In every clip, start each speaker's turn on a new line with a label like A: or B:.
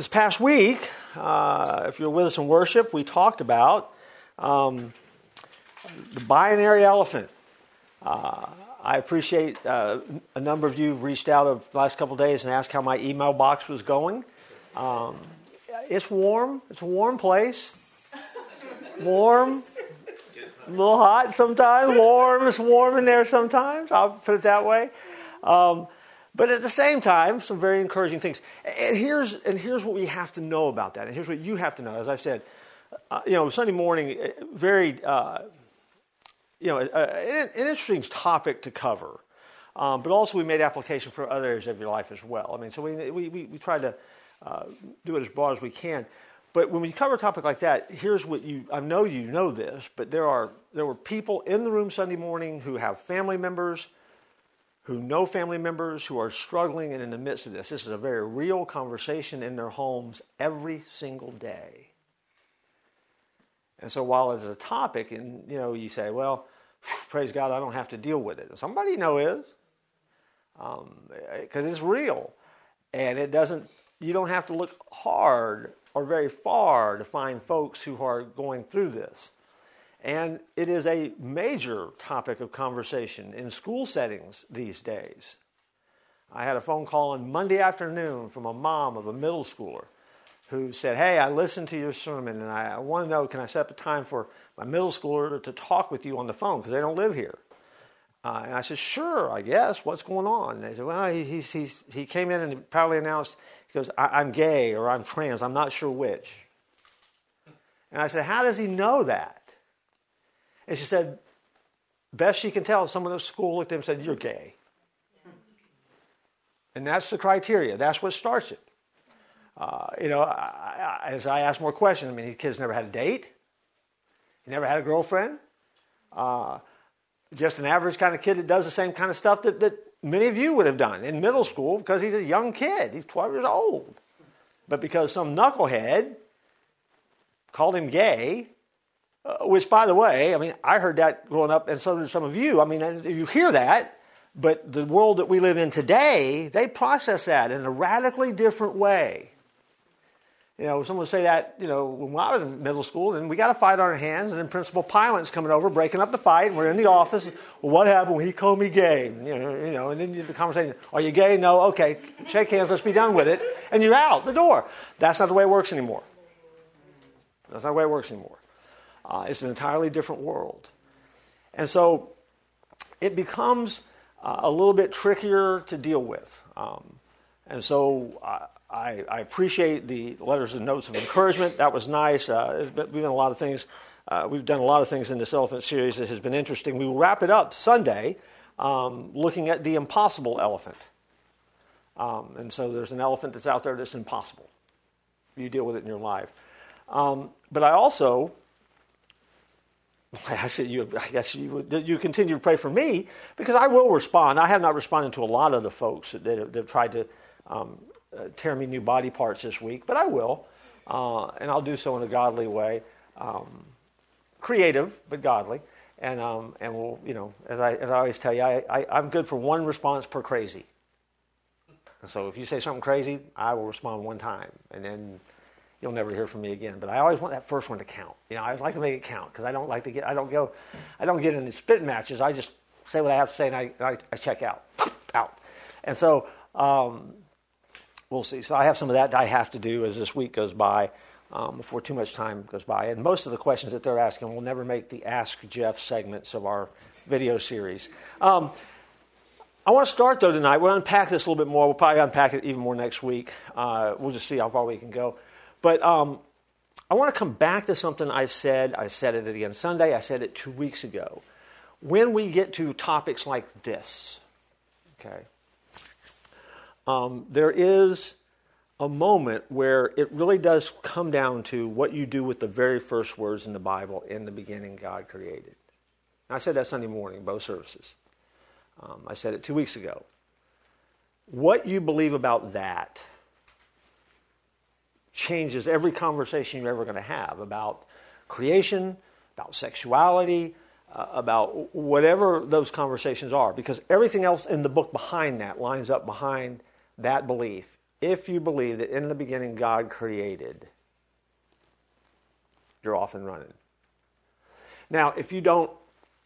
A: this past week, uh, if you're with us in worship, we talked about um, the binary elephant. Uh, I appreciate uh, a number of you reached out of the last couple days and asked how my email box was going. Um, it's warm. It's a warm place. Warm. A little hot sometimes. Warm. It's warm in there sometimes. I'll put it that way. Um, but at the same time, some very encouraging things. And here's, and here's what we have to know about that. And here's what you have to know. As I've said, uh, you know, Sunday morning, uh, very, uh, you know, an, interesting topic to cover. Um, but also, we made application for other areas of your life as well. I mean, so we, we, we, we tried to uh, do it as broad as we can. But when we cover a topic like that, here's what you I know you know this, but there are there were people in the room Sunday morning who have family members who know family members who are struggling and in the midst of this. This is a very real conversation in their homes every single day. And so while it's a topic, and you know, you say, well, praise God, I don't have to deal with it. Somebody you know is, because um, it's real, and it doesn't. You don't have to look hard or very far to find folks who are going through this. And it is a major topic of conversation in school settings these days. I had a phone call on Monday afternoon from a mom of a middle schooler who said, Hey, I listened to your sermon and I, want to know can I set up a time for my middle schooler to talk with you on the phone because they don't live here? Uh, and I said, Sure, I guess. What's going on? And they said, Well, he, he's, he's, he came in and proudly announced, He goes, I'm gay or I'm trans. I'm not sure which. And I said, How does he know that? And she said, best she can tell, someone at school looked at him and said, You're gay. And that's the criteria. That's what starts it. Uh, you know, I, I, as I ask more questions, I mean, these kids never had a date. He never had a girlfriend. Uh, just an average kind of kid that does the same kind of stuff that, that many of you would have done in middle school because he's a young kid. He's 12 years old. But because some knucklehead called him gay, uh, which, by the way, I mean, I heard that growing up, and so did some of you. I mean, you hear that, but the world that we live in today, they process that in a radically different way. You know, someone would say that, you know, when I was in middle school, and we got a fight on our hands, and then Principal Pilot's coming over, breaking up the fight, and we're in the office. Well, what happened when he called me gay? You know, you know, and then the conversation, are you gay? No, okay, shake hands, let's be done with it. And you're out the door. That's not the way it works anymore. That's not the way it works anymore. Uh, it's an entirely different world. And so it becomes uh, a little bit trickier to deal with. Um, and so I, I, appreciate the letters and notes of encouragement. That was nice. Uh, we've done a lot of things. Uh, we've done a lot of things in this elephant series that has been interesting. We will wrap it up Sunday um, looking at the impossible elephant. Um, and so there's an elephant that's out there that's impossible. You deal with it in your life. Um, but I also I said, you, I guess you, you continue to pray for me because I will respond. I have not responded to a lot of the folks that, that have tried to um, uh, tear me new body parts this week, but I will. Uh, and I'll do so in a godly way. Um, creative, but godly. And, um, and we'll, you know, as I, as I always tell you, I, I, I'm good for one response per crazy. So if you say something crazy, I will respond one time. And then you'll never hear from me again. But I always want that first one to count. You know, I always like to make it count because I don't like to get, I don't go, I don't get into spit matches. I just say what I have to say and I, I, I check out, out. And so um, we'll see. So I have some of that I have to do as this week goes by. Um, before too much time goes by. And most of the questions that they're asking will never make the Ask Jeff segments of our video series. Um, I want to start though tonight. We'll unpack this a little bit more. We'll probably unpack it even more next week. Uh, we'll just see how far we can go. But um, I want to come back to something I've said. I said it again Sunday. I said it two weeks ago. When we get to topics like this, okay, um, there is a moment where it really does come down to what you do with the very first words in the Bible in the beginning, God created. And I said that Sunday morning, both services. Um, I said it two weeks ago. What you believe about that changes every conversation you're ever going to have about creation, about sexuality, uh, about whatever those conversations are, because everything else in the book behind that lines up behind that belief if you believe that in the beginning God created, you're off and running. Now, if you don't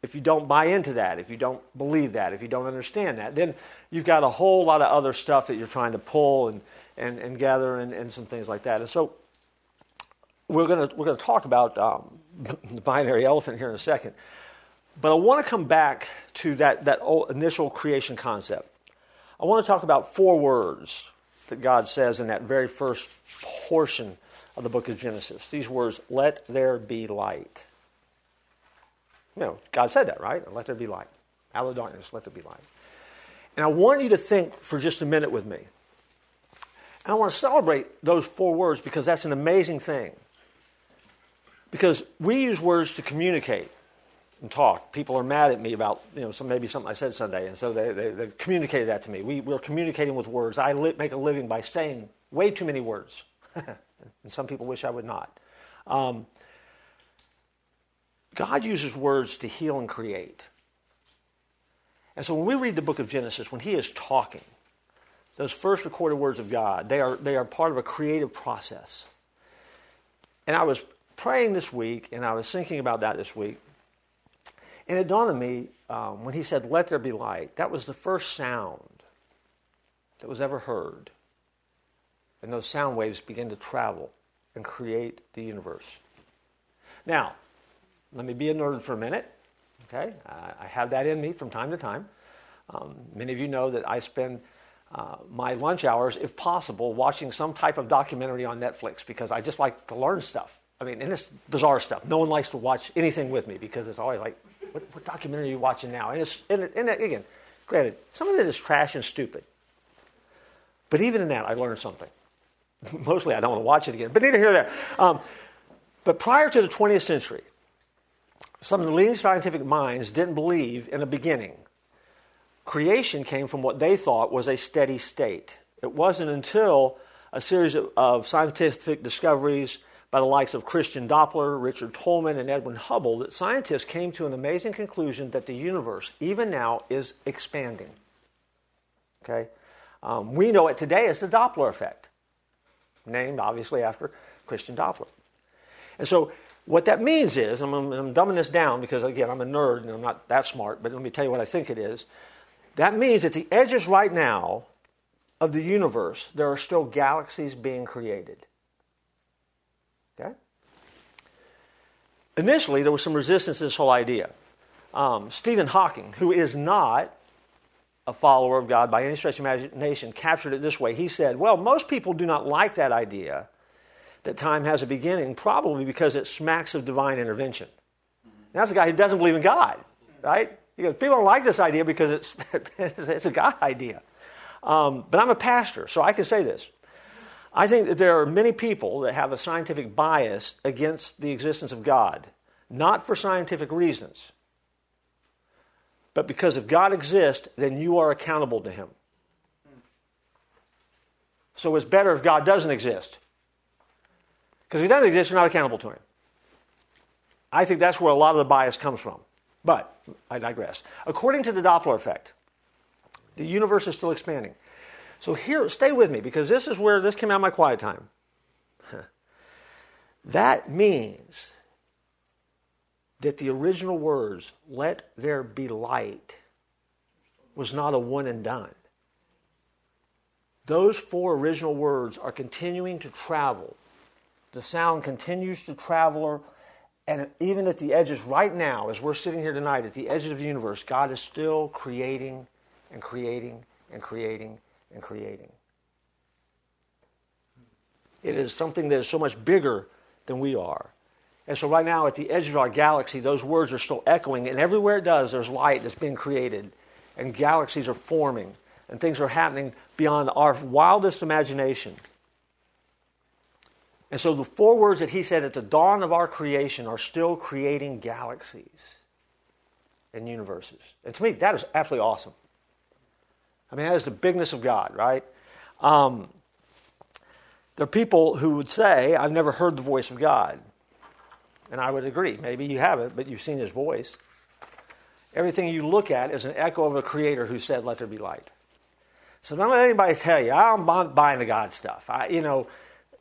A: if you don't buy into that, if you don't believe that, if you don't understand that, then you've got a whole lot of other stuff that you're trying to pull and, and, and gather and, and some things like that. And so we're going we're gonna talk about um, the binary elephant here in a second. But I want to come back to that, that initial creation concept. I want to talk about four words that God says in that very first portion of the book of Genesis. These words, let there be light. You know, God said that, right? Let there be light. Out of the darkness, let there be light. And I want you to think for just a minute with me. I want to celebrate those four words because that's an amazing thing. Because we use words to communicate and talk. People are mad at me about, you know, some, maybe something I said Sunday, and so they, they, they communicated that to me. We, we're communicating with words. I li- make a living by saying way too many words. and some people wish I would not. Um, God uses words to heal and create. And so when we read the book of Genesis, when he is talking, those first recorded words of God, they are, they are part of a creative process. And I was praying this week, and I was thinking about that this week. And it dawned on me um, when he said, Let there be light, that was the first sound that was ever heard. And those sound waves begin to travel and create the universe. Now, let me be a nerd for a minute. Okay, I have that in me from time to time. Um, many of you know that I spend uh, my lunch hours, if possible, watching some type of documentary on Netflix because I just like to learn stuff. I mean, and it's bizarre stuff. No one likes to watch anything with me because it's always like, what, what documentary are you watching now? And, it's, and, and again, granted, some of it is trash and stupid. But even in that, I learned something. Mostly, I don't want to watch it again, but neither here nor there. Um, but prior to the 20th century, some of the leading scientific minds didn't believe in a beginning. Creation came from what they thought was a steady state. It wasn't until a series of, of scientific discoveries by the likes of Christian Doppler, Richard Tolman, and Edwin Hubble that scientists came to an amazing conclusion that the universe, even now, is expanding. Okay? Um, we know it today as the Doppler effect, named obviously after Christian Doppler. And so what that means is, I'm, I'm dumbing this down because, again, I'm a nerd and I'm not that smart, but let me tell you what I think it is. That means at the edges right now of the universe, there are still galaxies being created. Okay? Initially, there was some resistance to this whole idea. Um, Stephen Hawking, who is not a follower of God by any stretch of imagination, captured it this way. He said, Well, most people do not like that idea that time has a beginning, probably because it smacks of divine intervention. Now, that's a guy who doesn't believe in God, right? Because people don't like this idea because it's, it's a God idea. Um, but I'm a pastor, so I can say this. I think that there are many people that have a scientific bias against the existence of God, not for scientific reasons, but because if God exists, then you are accountable to Him. So it's better if God doesn't exist. Because if he doesn't exist, you're not accountable to him. I think that's where a lot of the bias comes from. But I digress. According to the Doppler effect, the universe is still expanding. So here, stay with me because this is where this came out of my quiet time. that means that the original words, let there be light, was not a one and done. Those four original words are continuing to travel the sound continues to travel, and even at the edges, right now, as we're sitting here tonight, at the edges of the universe, God is still creating and creating and creating and creating. It is something that is so much bigger than we are. And so, right now, at the edge of our galaxy, those words are still echoing, and everywhere it does, there's light that's being created, and galaxies are forming, and things are happening beyond our wildest imagination. And so the four words that he said at the dawn of our creation are still creating galaxies and universes. And to me, that is absolutely awesome. I mean, that is the bigness of God, right? Um, there are people who would say, I've never heard the voice of God. And I would agree. Maybe you haven't, but you've seen his voice. Everything you look at is an echo of a creator who said, Let there be light. So don't let anybody tell you, I'm buying the God stuff. I, you know,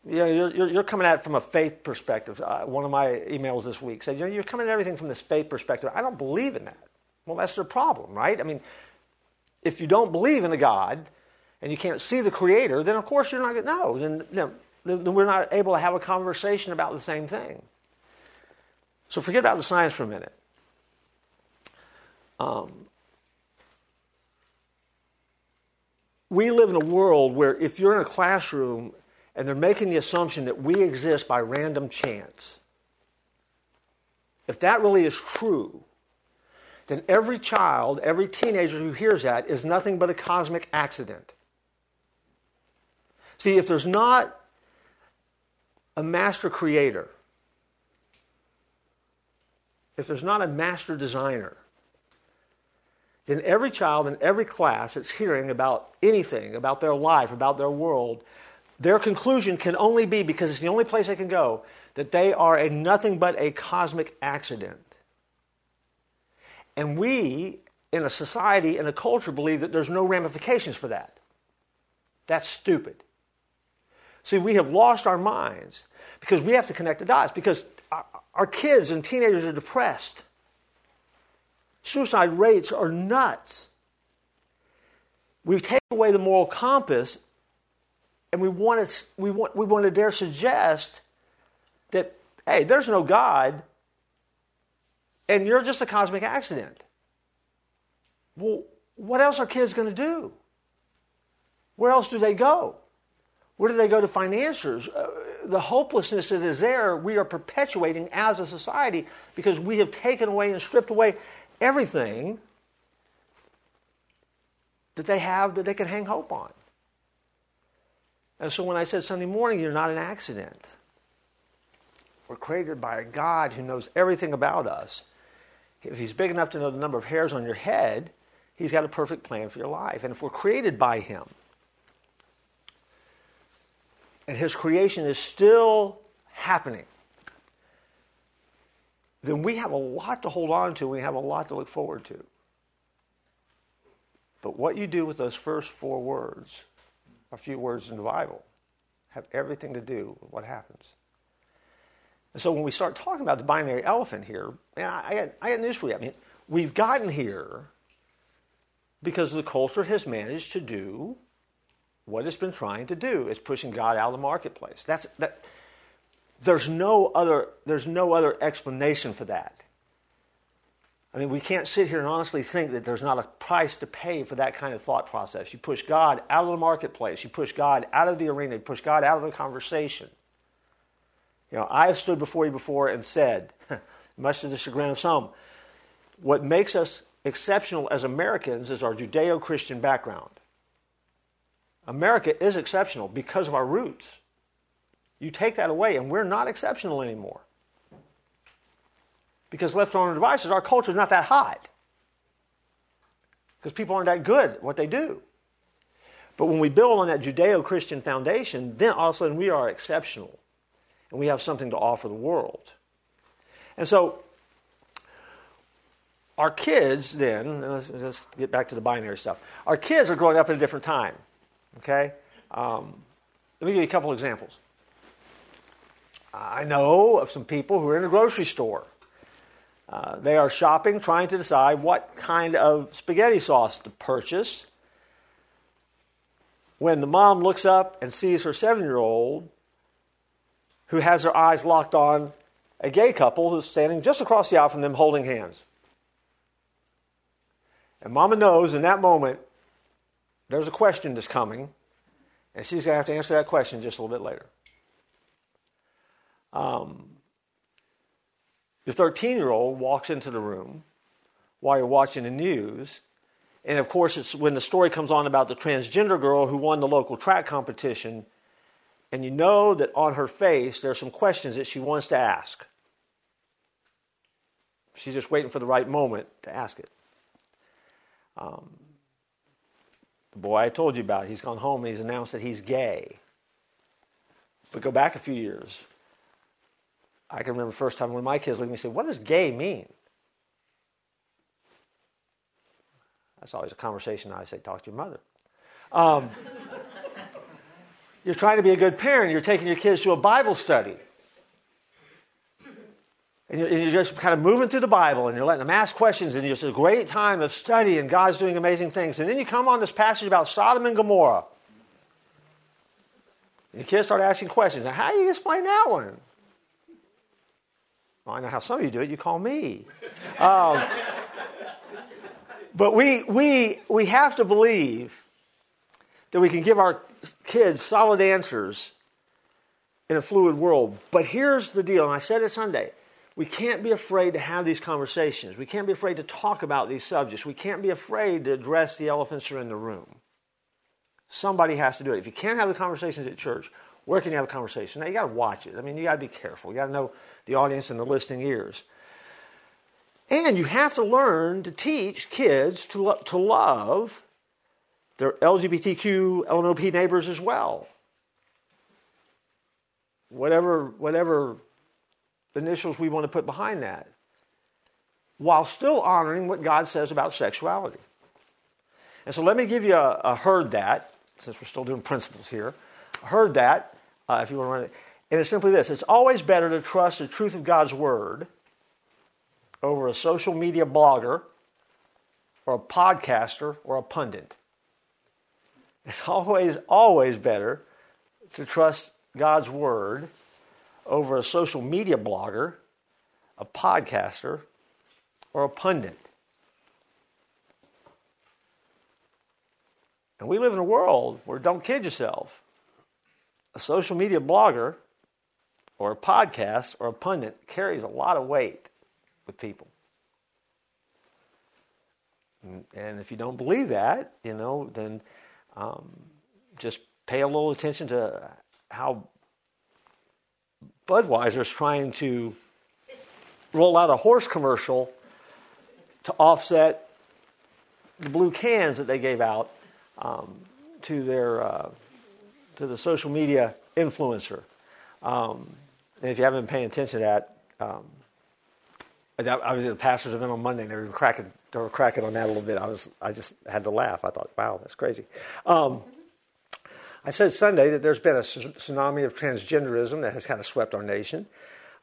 A: you know, you're, you're coming at it from a faith perspective. Uh, one of my emails this week said, you know, you're coming at everything from this faith perspective. I don't believe in that. Well, that's their problem, right? I mean, if you don't believe in a God and you can't see the Creator, then of course you're not going to know. Then, you know, then we're not able to have a conversation about the same thing. So forget about the science for a minute. Um, we live in a world where if you're in a classroom and they're making the assumption that we exist by random chance, if that really is true, then every child, every teenager who hears that is nothing but a cosmic accident. See, if there's not a master creator, if there's not a master designer, then every child in every class that's hearing about anything, about their life, about their world, their conclusion can only be, because it's the only place they can go, that they are a nothing but a cosmic accident. And we, in a society and a culture, believe that there's no ramifications for that. That's stupid. See, we have lost our minds because we have to connect the dots because our kids and teenagers are depressed. Suicide rates are nuts. We take away the moral compass and we want to, we want, we want to dare suggest that, hey, there's no God and you're just a cosmic accident. Well, what else are kids going to do? Where else do they go? Where do they go to find answers? Uh, the hopelessness that is there, we are perpetuating as a society because we have taken away and stripped away everything that they have that they can hang hope on. And so when I said Sunday morning, you're not an accident. We're created by a God who knows everything about us. If He's big enough to know the number of hairs on your head, He's got a perfect plan for your life. And if we're created by Him, and His creation is still happening, then we have a lot to hold on to. We have a lot to look forward to. But what you do with those first four words, a few words in the Bible, have everything to do with what happens. And so when we start talking about the binary elephant here, I, got, I got news for you. I mean, we've gotten here because the culture has managed to do what it's been trying to do. It's pushing God out of the marketplace. That's that. There's no other. There's no other explanation for that. I mean, we can't sit here and honestly think that there's not a price to pay for that kind of thought process. You push God out of the marketplace. You push God out of the arena. You push God out of the conversation. You know, I have stood before you before and said, much to the chagrin of some, what makes us exceptional as Americans is our Judeo Christian background. America is exceptional because of our roots. You take that away, and we're not exceptional anymore. Because left on our devices, our culture is not that hot. Because people aren't that good at what they do. But when we build on that Judeo Christian foundation, then all of a sudden we are exceptional and we have something to offer the world. And so, our kids then, let's, let's get back to the binary stuff. Our kids are growing up at a different time. Okay? Um, let me give you a couple examples. I know of some people who are in a grocery store. Uh, they are shopping, trying to decide what kind of spaghetti sauce to purchase. When the mom looks up and sees her seven year old who has her eyes locked on a gay couple who's standing just across the aisle from them holding hands. And mama knows in that moment there's a question that's coming, and she's going to have to answer that question just a little bit later. Um, your 13 year old walks into the room while you're watching the news. And of course, it's when the story comes on about the transgender girl who won the local track competition, and you know that on her face there are some questions that she wants to ask. She's just waiting for the right moment to ask it. Um, the boy I told you about, he's gone home and he's announced that he's gay. But go back a few years. I can remember the first time when my kids looked at me and said, What does gay mean? That's always a conversation I say, Talk to your mother. Um, you're trying to be a good parent. You're taking your kids to a Bible study. And you're, and you're, just kind of moving through the Bible and you're letting them ask questions and it's a great time of study and God's doing amazing things. And then you come on this passage about Sodom and Gomorrah. And your kids start asking questions. Now, how do you explain that one? Well, I know how some of you do it. You call me. Um, but we, we, we have to believe that we can give our kids solid answers in a fluid world. But here's the deal, and I said it Sunday. We can't be afraid to have these conversations. We can't be afraid to talk about these subjects. We can't be afraid to address the elephants that are in the room. Somebody has to do it. If you can't have the conversations at church, where can you have a conversation? Now, you got to watch it. I mean, you got to be careful. You got to know the audience and the listening ears. And you have to learn to teach kids to, lo- to love their LGBTQ, LNOP neighbors as well. Whatever, whatever initials we want to put behind that, while still honoring what God says about sexuality. And so let me give you a, a heard that, since we're still doing principles here. Heard that, uh, if you want to run it. And it's simply this it's always better to trust the truth of God's word over a social media blogger or a podcaster or a pundit. It's always, always better to trust God's word over a social media blogger, a podcaster, or a pundit. And we live in a world where, don't kid yourself, a social media blogger or a podcast or a pundit carries a lot of weight with people. And if you don't believe that, you know, then um, just pay a little attention to how Budweiser is trying to roll out a horse commercial to offset the blue cans that they gave out um, to their uh, to the social media influencer. Um, and if you haven't been paying attention to that, um, at the pastor's event on Monday, and they were cracking. They were cracking on that a little bit. I was, I just had to laugh. I thought, wow, that's crazy. Um, I said Sunday that there's been a tsunami of transgenderism that has kind of swept our nation,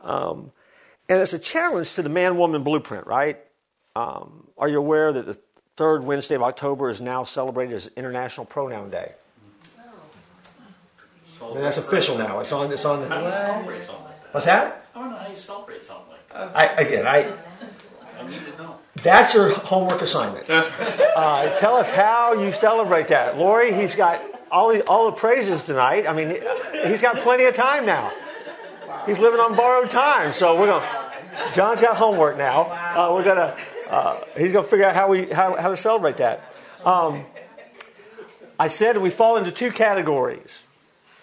A: um, and it's a challenge to the man-woman blueprint. Right? Um, are you aware that the third Wednesday of October is now celebrated as International Pronoun Day? Mean, that's official now. It's on. It's on.
B: How do you celebrate something like that?
A: What's that?
B: I don't know how you celebrate something like that.
A: I, again, I.
B: I need to know.
A: That's your homework assignment. Uh, tell us how you celebrate that, Lori. He's got all the all the praises tonight. I mean, he's got plenty of time now. He's living on borrowed time, so we're gonna. John's got homework now. Uh, we're gonna. Uh, he's gonna figure out how we how, how to celebrate that. Um, I said we fall into two categories.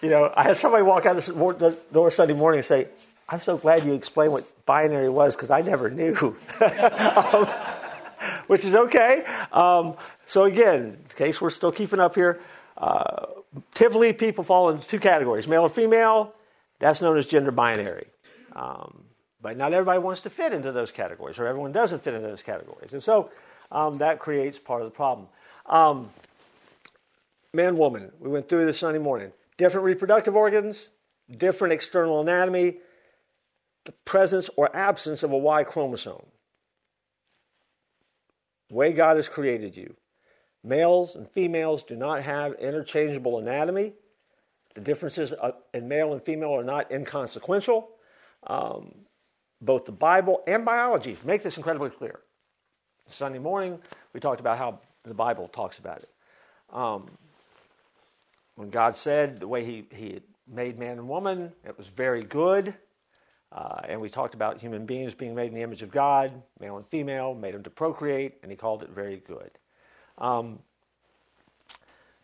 A: You know, I had somebody walk out the door Sunday morning and say, I'm so glad you explained what binary was because I never knew. um, which is okay. Um, so, again, in case we're still keeping up here, uh, typically people fall into two categories male or female. That's known as gender binary. Um, but not everybody wants to fit into those categories, or everyone doesn't fit into those categories. And so um, that creates part of the problem. Um, man, woman, we went through this Sunday morning. Different reproductive organs, different external anatomy, the presence or absence of a Y chromosome. The way God has created you. Males and females do not have interchangeable anatomy. The differences in male and female are not inconsequential. Um, both the Bible and biology make this incredibly clear. Sunday morning, we talked about how the Bible talks about it. Um, when God said the way He, he made man and woman, it was very good. Uh, and we talked about human beings being made in the image of God, male and female, made them to procreate, and He called it very good. Um,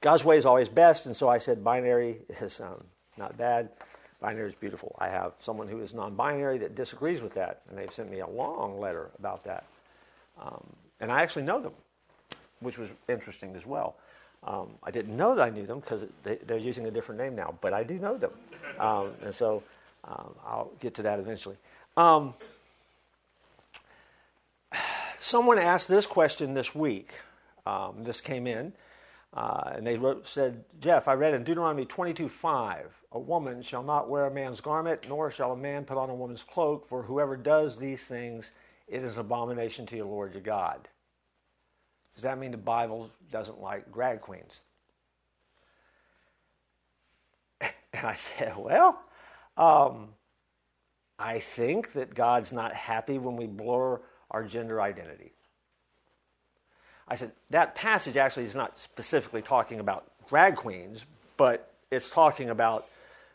A: God's way is always best, and so I said binary is um, not bad. Binary is beautiful. I have someone who is non binary that disagrees with that, and they've sent me a long letter about that. Um, and I actually know them, which was interesting as well. Um, I didn't know that I knew them because they, are using a different name now, but I do know them. Um, and so um, I'll get to that eventually. Um, someone asked this question this week. Um, this came in. Uh, and they wrote, said, Jeff, I read in Deuteronomy 22 5, a woman shall not wear a man's garment, nor shall a man put on a woman's cloak, for whoever does these things, it is an abomination to your Lord your God. Does that mean the Bible doesn't like drag queens? And I said, Well, um, I think that God's not happy when we blur our gender identity. I said, that passage actually is not specifically talking about drag queens, but it's talking about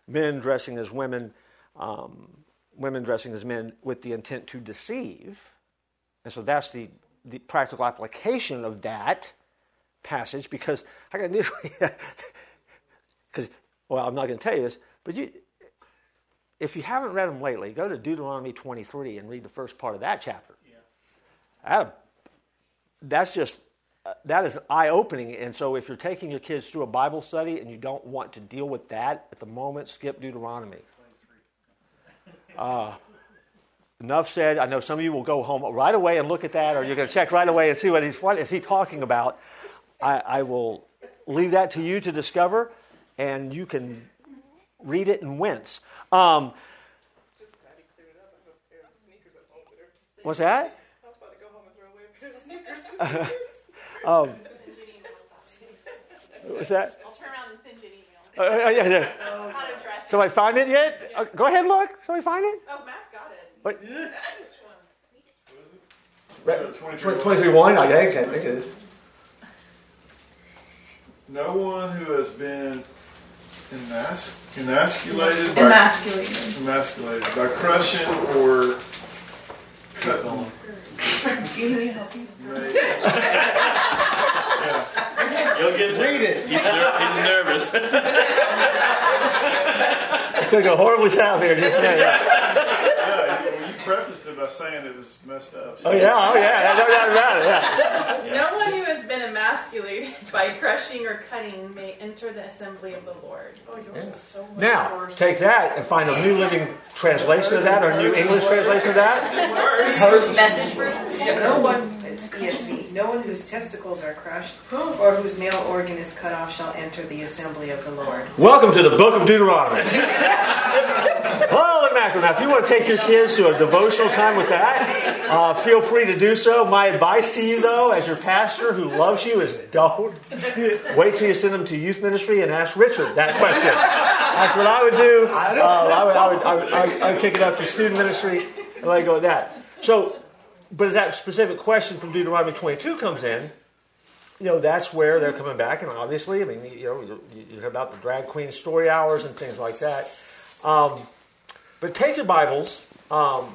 A: men dressing as women, um, women dressing as men with the intent to deceive. And so that's the, the practical application of that passage because I got news. Because, well, I'm not going to tell you this, but you, if you haven't read them lately, go to Deuteronomy 23 and read the first part of that chapter. Yeah. That, that's just uh, that is eye opening. And so, if you're taking your kids through a Bible study and you don't want to deal with that at the moment, skip Deuteronomy. Uh, enough said. I know some of you will go home right away and look at that, or you're going to check right away and see what he's what is he talking about. I, I will leave that to you to discover, and you can read it and wince. Um, what's that? I was about to go home and throw away a pair of sneakers. um, what's that?
C: I'll turn around and send you an email.
A: Uh, yeah, yeah. Oh, Somebody find it yet? Uh, go ahead and look. Somebody find it?
C: Oh, Matt got it.
A: What?
C: Which
A: one? 23, 23 1, I think, I think it is.
D: No one who has been Emas- emasculated by
C: Emasculated.
D: emasculated by crushing or cutting.
C: Do you need me to help you?
D: Made-
B: You'll get
A: Read it.
B: He's, ner- he's nervous.
A: It's going to go horribly south here. Just, yeah, yeah.
D: yeah, you, well, you prefaced it by saying it was messed up. So.
A: Oh, yeah, oh, yeah. No doubt about it, yeah.
C: No one who has been emasculated by crushing or cutting may enter the assembly of the Lord. Oh, yours is so much
A: Now,
C: worse.
A: take that and find a New Living Translation of that or a New English translation of that.
C: message version.
E: No one, it's ESV, no one whose testicles are crushed or whose male organ is cut off shall enter the assembly of the Lord.
A: Welcome to the book of Deuteronomy. Holy mackerel. Now, if you want to take your kids to a devotional time with that, uh, feel free to do so. My advice to you, though, as your pastor who loves you, is don't wait till you send them to youth ministry and ask Richard that question. That's what I would do. Uh, I, would, I, would, I, would, I, would, I would kick it up to student ministry and let go with that. So, but as that specific question from Deuteronomy 22 comes in, you know, that's where they're coming back. And obviously, I mean, you know, you, you about the drag queen story hours and things like that. Um, but take your Bibles um,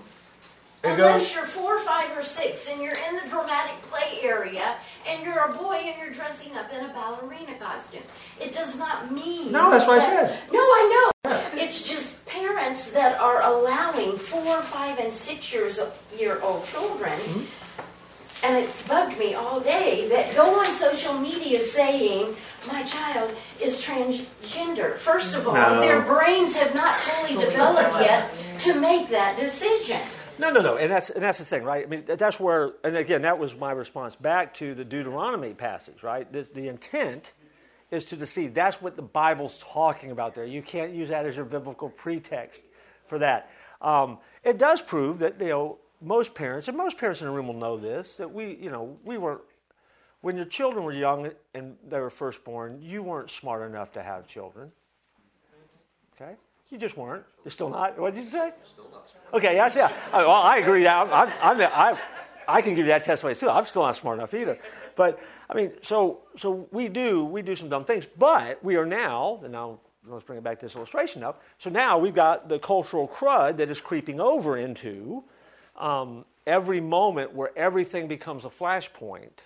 A: and go.
F: Unless you're four, five, or six, and you're in the dramatic play area, and you're a boy and you're dressing up in a ballerina costume. It does not mean.
A: No, that's what I said.
F: No, I know. It's just parents that are allowing four, five, and six years of year old children.
A: Mm-hmm.
F: And it's bugged me all day that go on social media saying my child is transgender. First of all,
A: No.
F: their brains have not fully developed yet to make that decision.
A: No, no, no, and that's and that's the thing, right? I mean, that's where, and again, that was my response back to the Deuteronomy passage, right? This, the intent is to deceive. That's what the Bible's talking about there. You can't use that as your biblical pretext for that. Um, it does prove that you know most parents, and most parents in the room will know this, that we, you know, we were when your children were young and they were first born, you weren't smart enough to have children. Okay, you just weren't. You're still not. What did you say? Okay, yeah, yeah. Oh, well, I agree. I'm, I'm, I'm, I, I can give you that testimony too. I'm still not smart enough either. But I mean, so so we do we do some dumb things, but we are now and now let's bring it back to this illustration up. So now we've got the cultural crud that is creeping over into um, every moment where everything becomes a flashpoint,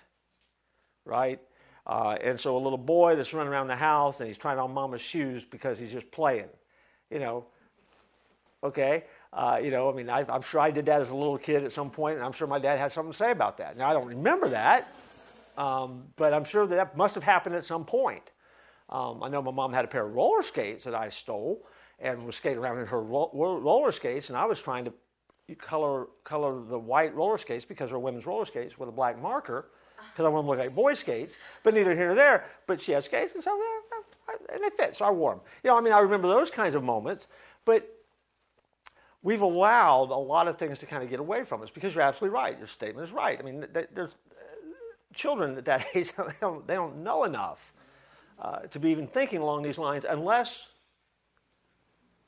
A: right? Uh, and so a little boy that's running around the house and he's trying on mama's shoes because he's just playing, you know. Okay, uh, you know, I mean, I, I'm sure I did that as a little kid at some point, and I'm sure my dad had something to say about that. Now I don't remember that, um, but I'm sure that, that must have happened at some point. Um, I know my mom had a pair of roller skates that I stole and was skating around in her ro- roller skates, and I was trying to color color the white roller skates because they're women's roller skates with a black marker. because I want them to look like boy skates, but neither here nor there. But she has skates, and so yeah, and they fit, so I wore them. You know, I mean, I remember those kinds of moments, but we've allowed a lot of things to kind of get away from us because you're absolutely right. Your statement is right. I mean, there's uh, children at that age, they don't, they don't know enough uh, to be even thinking along these lines unless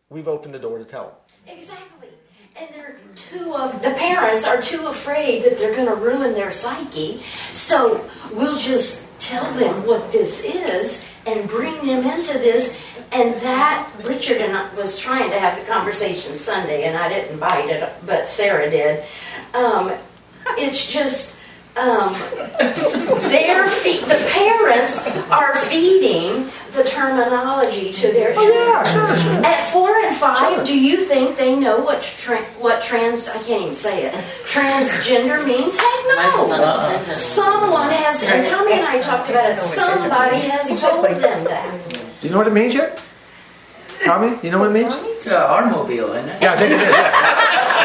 A: we've opened the door to tell them.
F: Exactly. And they're too of the parents are too afraid that they're going to ruin their psyche. So we'll just tell them what this is and bring them into this. And that Richard and I was trying to have the conversation Sunday, and I didn't bite it, but Sarah did. Um, it's just um, their fe- the parents are feeding the terminology to their
A: Oh,
F: children.
A: yeah, sure, sure.
F: At four and five, do you think they know what tra- what trans? I can't even say it. Transgender means? Heck no. Uh-huh. Someone has, and Tommy and I talked about it. Somebody has told them that.
A: Do you know what it means yet? Tommy, you know what it means?
G: It's an automobile, isn't it?
A: Yeah, I think it is. Yeah.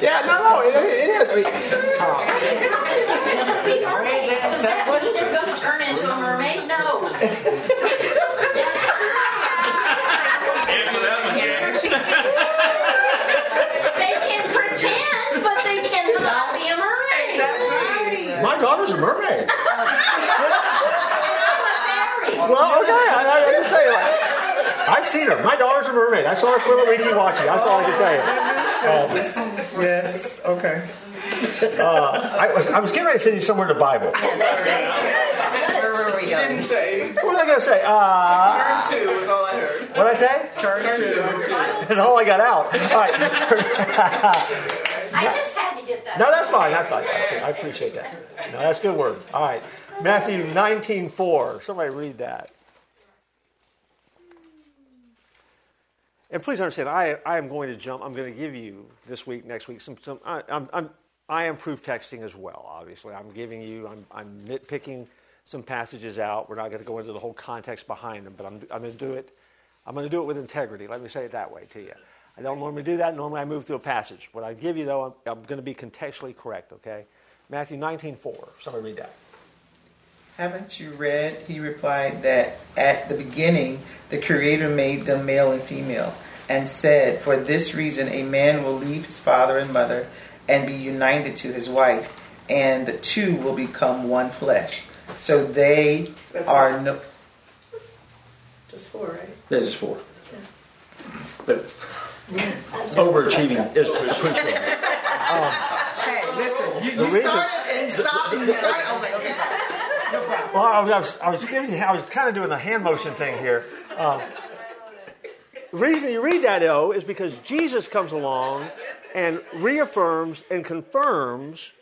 A: Yeah, no, no, it, it is. I mean,
F: Be mermaids. Does that mean they're going to turn into a mermaid? No.
B: Answer that one, Jack.
F: They can pretend, but they cannot be a mermaid.
A: my daughter's a mermaid.
F: I'm a fairy.
A: Well, okay, I, I, I can say like, I've seen her. My daughter's a mermaid. I saw her swim at Weeki Wachee. That's all I can tell you.
G: Yes. Okay.
A: Uh, I was, I was getting ready to send you somewhere in the Bible.
G: Where were we going?
H: say.
A: What was I going to say? Uh,
H: Turn two was all I heard.
A: what did I say?
H: Turn two.
A: That's all I got out. All right.
F: I just had to get that.
A: No, that's fine. That's fine. I appreciate that. No, that's a good word. All right. Matthew 19 4. Somebody read that. And please understand, I, I am going to jump. I'm going to give you this week, next week, some. some I, I'm, I'm, I am proof texting as well, obviously. I'm giving you, I'm, I'm nitpicking some passages out. We're not going to go into the whole context behind them, but I'm, I'm going to do it. I'm going to do it with integrity. Let me say it that way to you. I don't normally do that. Normally, I move through a passage. What I give you, though, I'm, I'm going to be contextually correct. Okay, Matthew 19:4. Somebody read that.
H: Haven't you read? He replied that at the beginning the Creator made them male and female, and said, For this reason a man will leave his father and mother and be united to his wife, and the two will become one flesh. So they
I: That's
H: are no.
I: Just four, right?
A: That is four. But overachieving is crucial.
H: Hey, listen, you,
A: The
H: you
A: reason-
H: started and stopped and you started. I was like, okay. No problem.
A: Well, I was, I was, I was giving you, I was kind of doing the hand motion thing here. Um, the reason you read that, though, is because Jesus comes along and reaffirms and confirms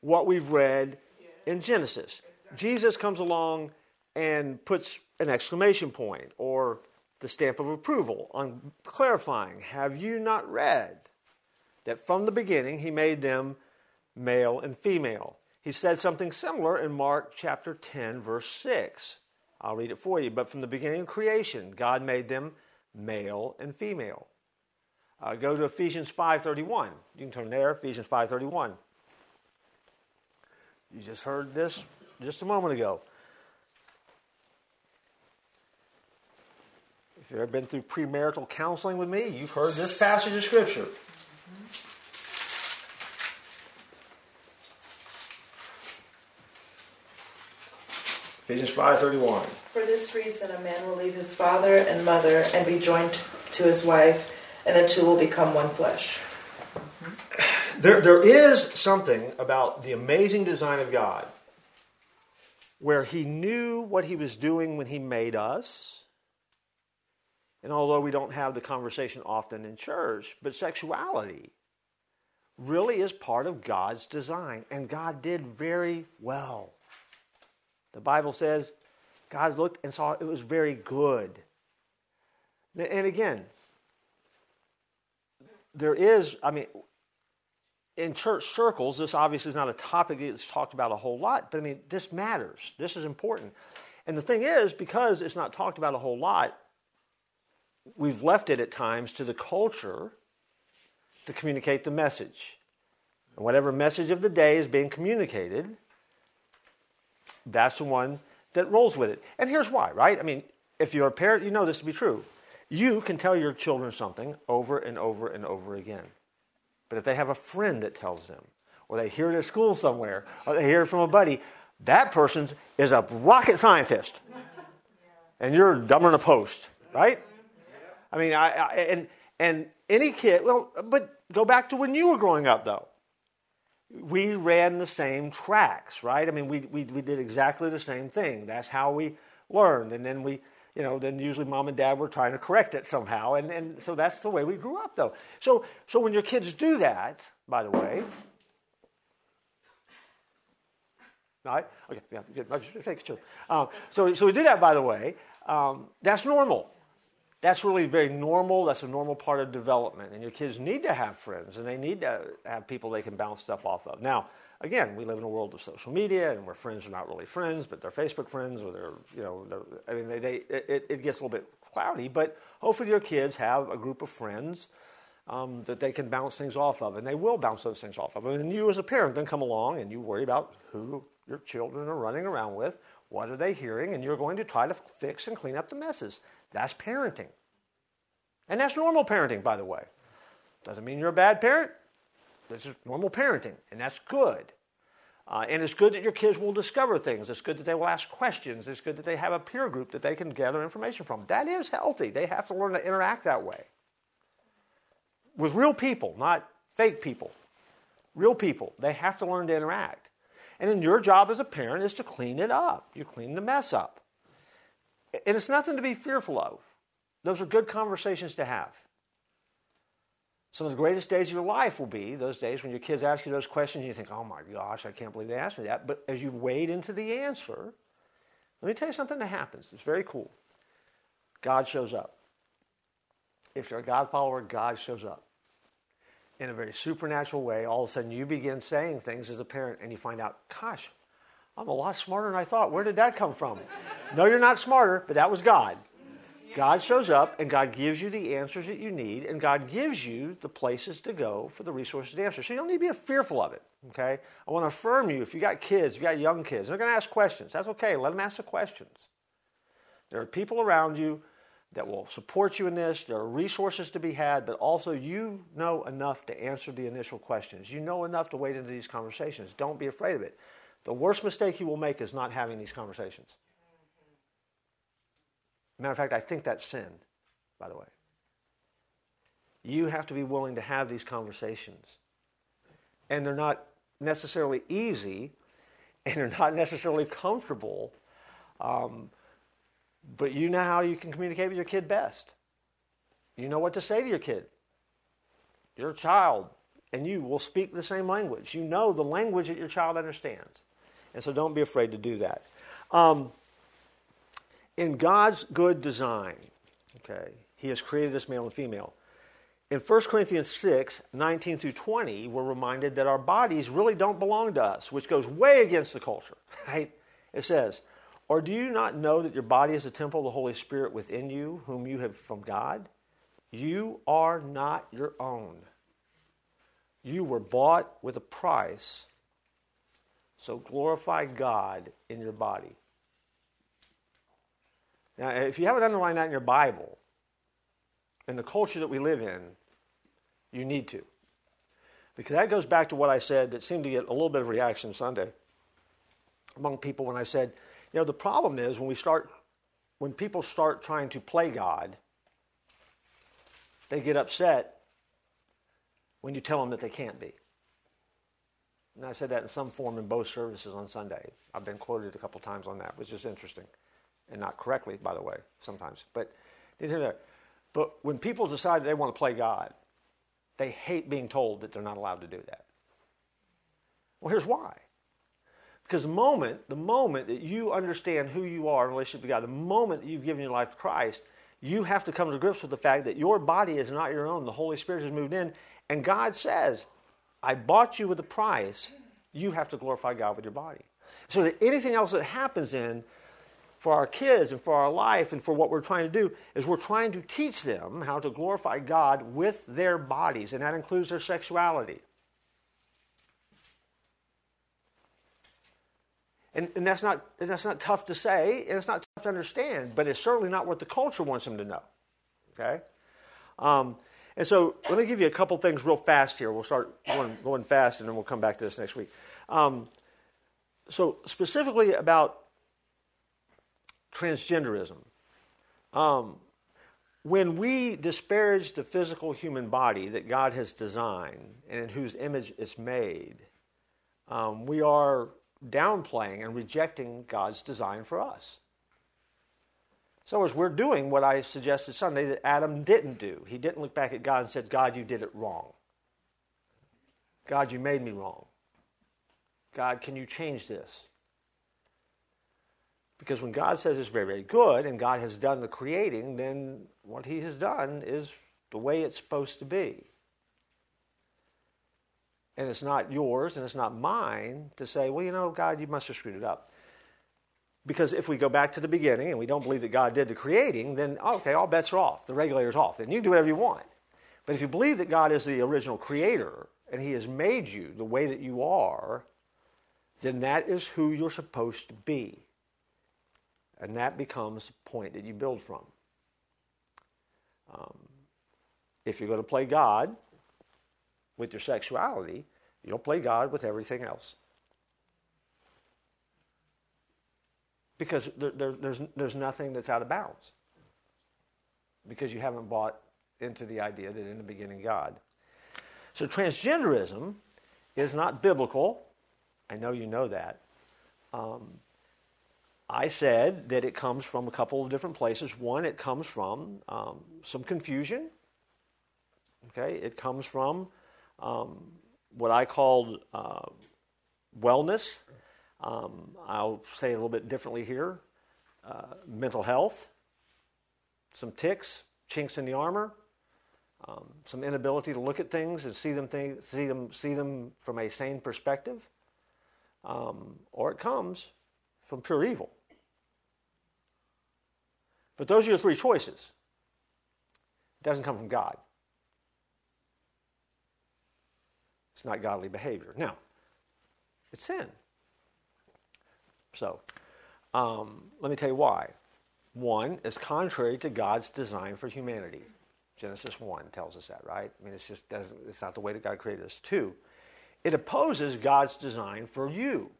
A: what we've read in Genesis. Jesus comes along and puts an exclamation point or the stamp of approval on clarifying Have you not read that from the beginning he made them male and female? He said something similar in Mark chapter 10, verse 6. I'll read it for you. But from the beginning of creation, God made them male and female. Uh, go to Ephesians 5.31. You can turn there, Ephesians 5.31. You just heard this just a moment ago. If you've ever been through premarital counseling with me, you've heard this passage of Scripture. Ephesians 5.31.
I: For this reason, a man will leave his father and mother and be joined to his wife, and the two will become one flesh.
A: There, there is something about the amazing design of God where He knew what He was doing when He made us. And although we don't have the conversation often in church, but sexuality really is part of God's design, and God did very well. The Bible says God looked and saw it was very good. And again, there is, I mean, in church circles, this obviously is not a topic that's talked about a whole lot, but I mean, this matters. This is important. And the thing is, because it's not talked about a whole lot, we've left it at times to the culture to communicate the message. And whatever message of the day is being communicated, that's the one that rolls with it. And here's why, right? I mean, if you're a parent, you know this to be true. You can tell your children something over and over and over again. But if they have a friend that tells them, or they hear it at school somewhere, or they hear it from a buddy, that person is a rocket scientist. And you're dumber than a post, right? I mean, I, I, and, and any kid, well, but go back to when you were growing up, though. We ran the same tracks, right? I mean, we, we, we did exactly the same thing. That's how we learned. And then we, you know, then usually mom and dad were trying to correct it somehow. And, and so that's the way we grew up, though. So, so when your kids do that, by the way, right? Okay, yeah, good. Take it um, so, so we do that, by the way. Um, that's normal. That's really very normal. That's a normal part of development. And your kids need to have friends and they need to have people they can bounce stuff off of. Now, again, we live in a world of social media and where friends are not really friends, but they're Facebook friends or they're, you know, I mean, they, they, it, it gets a little bit cloudy, but hopefully your kids have a group of friends um, that they can bounce things off of, and they will bounce those things off of. And you, as a parent, then come along and you worry about who your children are running around with, what are they hearing, and you're going to try to fix and clean up the messes. That's parenting. And that's normal parenting, by the way. Doesn't mean you're a bad parent. This is normal parenting, and that's good. Uh, and it's good that your kids will discover things. It's good that they will ask questions. It's good that they have a peer group that they can gather information from. That is healthy. They have to learn to interact that way with real people, not fake people. Real people. They have to learn to interact. And then your job as a parent is to clean it up. You clean the mess up. And it's nothing to be fearful of. Those are good conversations to have. Some of the greatest days of your life will be those days when your kids ask you those questions and you think, oh my gosh, I can't believe they asked me that. But as you wade into the answer, let me tell you something that happens. It's very cool. God shows up. If you're a God follower, God shows up. In a very supernatural way, all of a sudden you begin saying things as a parent and you find out, gosh, I'm a lot smarter than I thought. Where did that come from? no, you're not smarter, but that was God. God shows up and God gives you the answers that you need, and God gives you the places to go for the resources to answer. So you don't need to be fearful of it. Okay? I want to affirm you if you got kids, if you got young kids, they're going to ask questions. That's okay. Let them ask the questions. There are people around you that will support you in this. There are resources to be had, but also you know enough to answer the initial questions. You know enough to wade into these conversations. Don't be afraid of it. The worst mistake you will make is not having these conversations. Matter of fact, I think that's sin, by the way. You have to be willing to have these conversations. And they're not necessarily easy, and they're not necessarily comfortable. Um, but you know how you can communicate with your kid best. You know what to say to your kid. You're a child, and you will speak the same language. You know the language that your child understands. And so don't be afraid to do that. Um, in God's good design, okay, He has created us male and female. In 1 Corinthians 6, 19 through 20, we're reminded that our bodies really don't belong to us, which goes way against the culture, right? It says, Or do you not know that your body is a temple of the Holy Spirit within you, whom you have from God? You are not your own. You were bought with a price, so glorify God in your body. Now, if you haven't underlined that in your Bible, in the culture that we live in, you need to. Because that goes back to what I said that seemed to get a little bit of reaction Sunday among people when I said, you know, the problem is when we start, when people start trying to play God, they get upset when you tell them that they can't be. And I said that in some form in both services on Sunday. I've been quoted a couple times on that, which is interesting and not correctly, by the way, sometimes. But there. But when people decide they want to play God, they hate being told that they're not allowed to do that. Well, here's why. Because the moment, the moment that you understand who you are in relationship to God, the moment that you've given your life to Christ, you have to come to grips with the fact that your body is not your own. The Holy Spirit has moved in, and God says, I bought you with a price. You have to glorify God with your body. So that anything else that happens in for our kids and for our life and for what we're trying to do is we're trying to teach them how to glorify God with their bodies, and that includes their sexuality. And, and that's, not, and that's not tough to say, and it's not tough to understand, but it's certainly not what the culture wants them to know. Okay? Um, and so let me give you a couple things real fast here. We'll start going, going fast, and then we'll come back to this next week. Um, so, specifically about transgenderism. Um, when we disparage the physical human body that God has designed and in whose image it's made, um, we are downplaying and rejecting God's design for us. So, as we're doing what I suggested Sunday that Adam didn't do, he didn't look back at God and said, God, you did it wrong. God, you made me wrong. God, can you change this? Because when God says it's very, very good and God has done the creating, then what He has done is the way it's supposed to be. And it's not yours and it's not mine to say, well, you know, God, you must have screwed it up. Because if we go back to the beginning and we don't believe that God did the creating, then okay, all bets are off. The regulator's off. Then you do whatever you want. But if you believe that God is the original creator and He has made you the way that you are, then that is who you're supposed to be. And that becomes the point that you build from. Um, if you're going to play God with your sexuality, you'll play God with everything else. Because there, there, there's, there's nothing that's out of bounds. Because you haven't bought into the idea that in the beginning God. So transgenderism is not biblical. I know you know that. Um, I said that it comes from a couple of different places. One, it comes from um, some confusion. Okay, it comes from um, what I called uh, wellness. Um, I'll say it a little bit differently here. Uh, mental health, some ticks, chinks in the armor, um, some inability to look at things and see them, think, see them, see them from a sane perspective, um, or it comes from pure evil. But those are your three choices. It doesn't come from God. It's not godly behavior. Now, it's sin. So, um, let me tell you why. One, is contrary to God's design for humanity. Genesis 1 tells us that, right? I mean, it's just doesn't, it's not the way that God created us. Two, it opposes God's design for you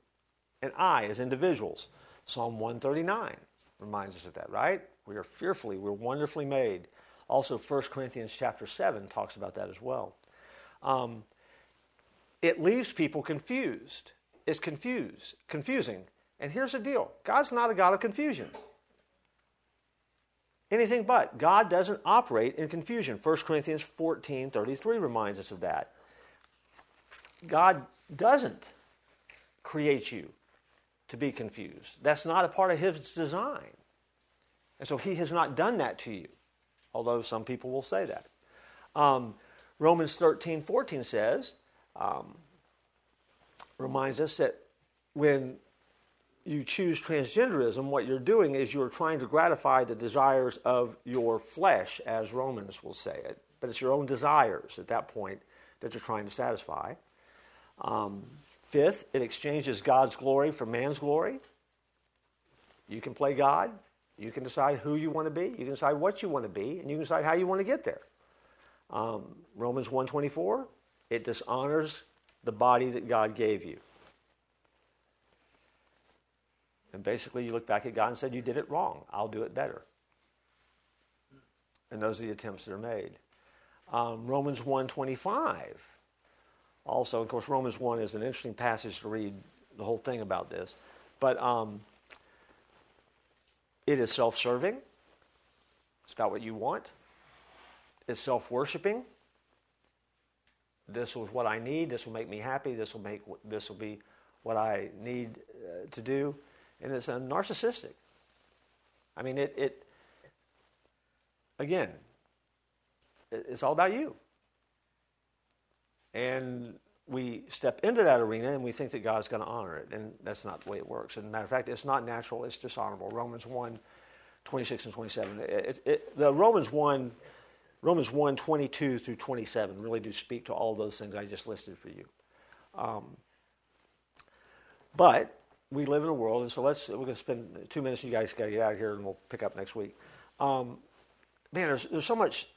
A: and I as individuals. Psalm 139 reminds us of that, right? We are fearfully, we're wonderfully made. Also, 1 Corinthians chapter 7 talks about that as well. Um, it leaves people confused. It's confused, confusing. And here's the deal God's not a God of confusion. Anything but. God doesn't operate in confusion. 1 Corinthians 14 33 reminds us of that. God doesn't create you to be confused. That's not a part of His design. And so He has not done that to you, although some people will say that. Um, Romans 13 14 says, um, reminds us that when you choose transgenderism, what you're doing is you're trying to gratify the desires of your flesh, as Romans will say it. But it's your own desires at that point that you're trying to satisfy. Um, Fifth, it exchanges God's glory for man's glory. You can play God. You can decide who you want to be. You can decide what you want to be, and you can decide how you want to get there. Um, Romans 1.24, it dishonors the body that God gave you. And basically, you look back at God and said, You did it wrong. I'll do it better. And those are the attempts that are made. Um, Romans 1.25 also. Of course, Romans 1 is an interesting passage to read the whole thing about this. But um, it is self serving, it's not what you want, it's self worshiping. This was what I need. This will make me happy. This will make this will be what I need uh, to do, and it's a narcissistic. I mean, it. it again, it, it's all about you. And we step into that arena and we think that God's going to honor it, and that's not the way it works. And matter of fact, it's not natural; it's dishonorable. Romans 1, 26 and 27. It, it, the Romans 1, Romans 1, 22 through 27 really do speak to all those things I just listed for you. Um, but we live in a world, and so let's we're going to spend two minutes. You guys got to get out of here, and we'll pick up next week. Um, man, there's, there's so much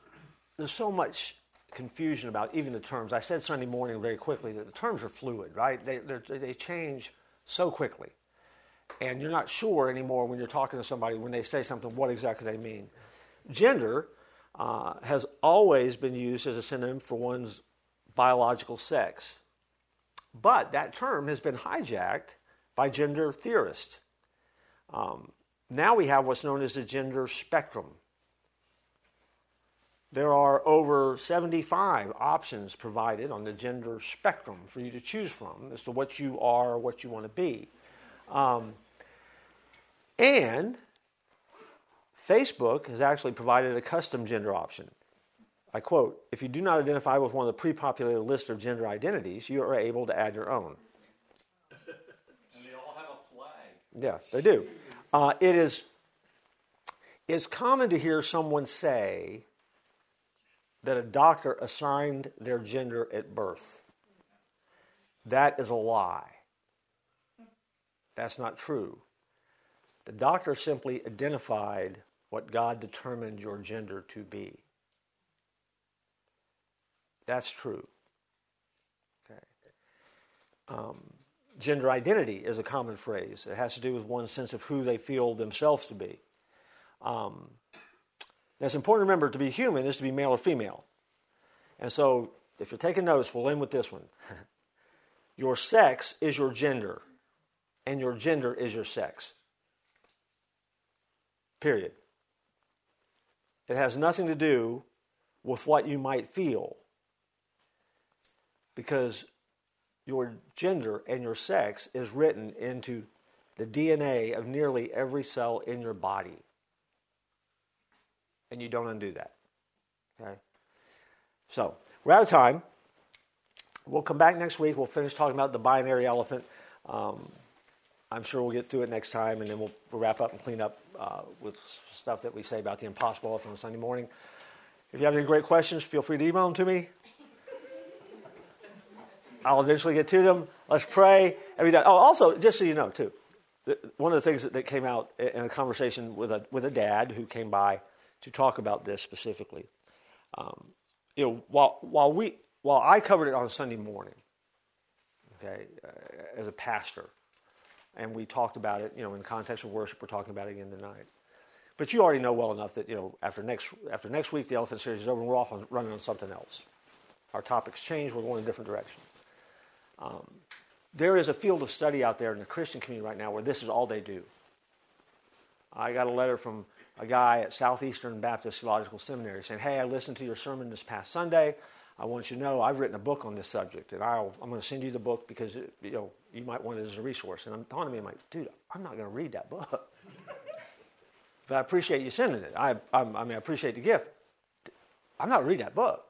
A: there's so much confusion about even the terms. I said Sunday morning very quickly that the terms are fluid, right? They they change so quickly, and you're not sure anymore when you're talking to somebody when they say something what exactly they mean. Gender uh, has always been used as a synonym for one's biological sex, but that term has been hijacked by gender theorists. Um, now we have what's known as the gender spectrum. There are over 75 options provided on the gender spectrum for you to choose from as to what you are, or what you want to be. Um, and Facebook has actually provided a custom gender option. I quote, if you do not identify with one of the pre populated list of gender identities, you are able to add your own. And they all have a flag. Yes, they do. Uh, it is it's common to hear someone say that a doctor assigned their gender at birth. That is a lie. That's not true. The doctor simply identified what God determined your gender to be. That's true. Okay. Um, gender identity is a common phrase. It has to do with one's sense of who they feel themselves to be. Um, now, it's important to remember to be human is to be male or female. And so, if you're taking notes, we'll end with this one. your sex is your gender, and your gender is your sex. Period. It has nothing to do with what you might feel. Because your gender and your sex is written into the DNA of nearly every cell in your body. And you don't undo that. Okay? So, we're out of time. We'll come back next week. We'll finish talking about the binary elephant. Um, I'm sure we'll get through it next time, and then we'll, we'll wrap up and clean up uh, with stuff that we say about the impossible elephant on Sunday morning. If you have any great questions, feel free to email them to me. I'll eventually get to them. Let's pray. And Oh, also, just so you know, too, one of the things that, that came out in a conversation with a with a dad who came by to talk about this specifically. Um, you know, while while we while I covered it on Sunday morning, okay, uh, as a pastor, and we talked about it, you know, in the context of worship, we're talking about it again tonight. But you already know well enough that you know after next after next week the elephant series is over, and we're off on, running on something else. Our topics change. We're going in a different direction. Um, there is a field of study out there in the Christian community right now where this is all they do. I got a letter from a guy at Southeastern Baptist Theological Seminary saying, Hey, I listened to your sermon this past Sunday. I want you to know I've written a book on this subject, and i am going to send you the book because it, you know you might want it as a resource. And I'm telling me, I'm like, dude, I'm not going to read that book, but I appreciate you sending it. I, I'm, I mean, I appreciate the gift. I'm not going to read that book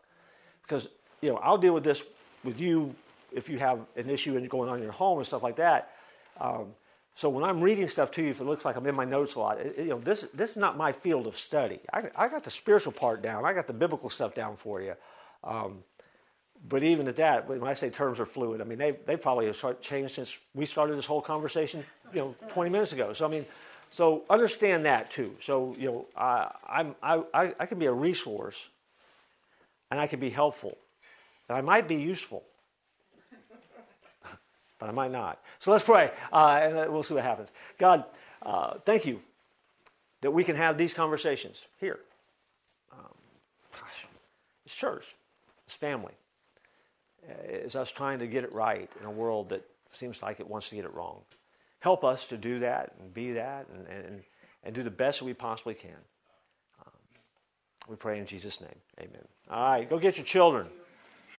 A: because you know I'll deal with this with you if you have an issue and going on in your home and stuff like that. Um, so when I'm reading stuff to you, if it looks like I'm in my notes a lot, it, you know, this this is not my field of study. I, I got the spiritual part down. I got the biblical stuff down for you. Um, but even at that, when I say terms are fluid, I mean they they probably have changed since we started this whole conversation, you know, 20 minutes ago. So I mean, so understand that too. So you know, I, I'm I I can be a resource, and I can be helpful, and I might be useful but I might not. So let's pray, uh, and uh, we'll see what happens. God, uh, thank you that we can have these conversations here. Um, gosh, it's church, it's family. It's us trying to get it right in a world that seems like it wants to get it wrong. Help us to do that and be that and, and, and do the best we possibly can. Um, we pray in Jesus' name. Amen. All right, go get your children.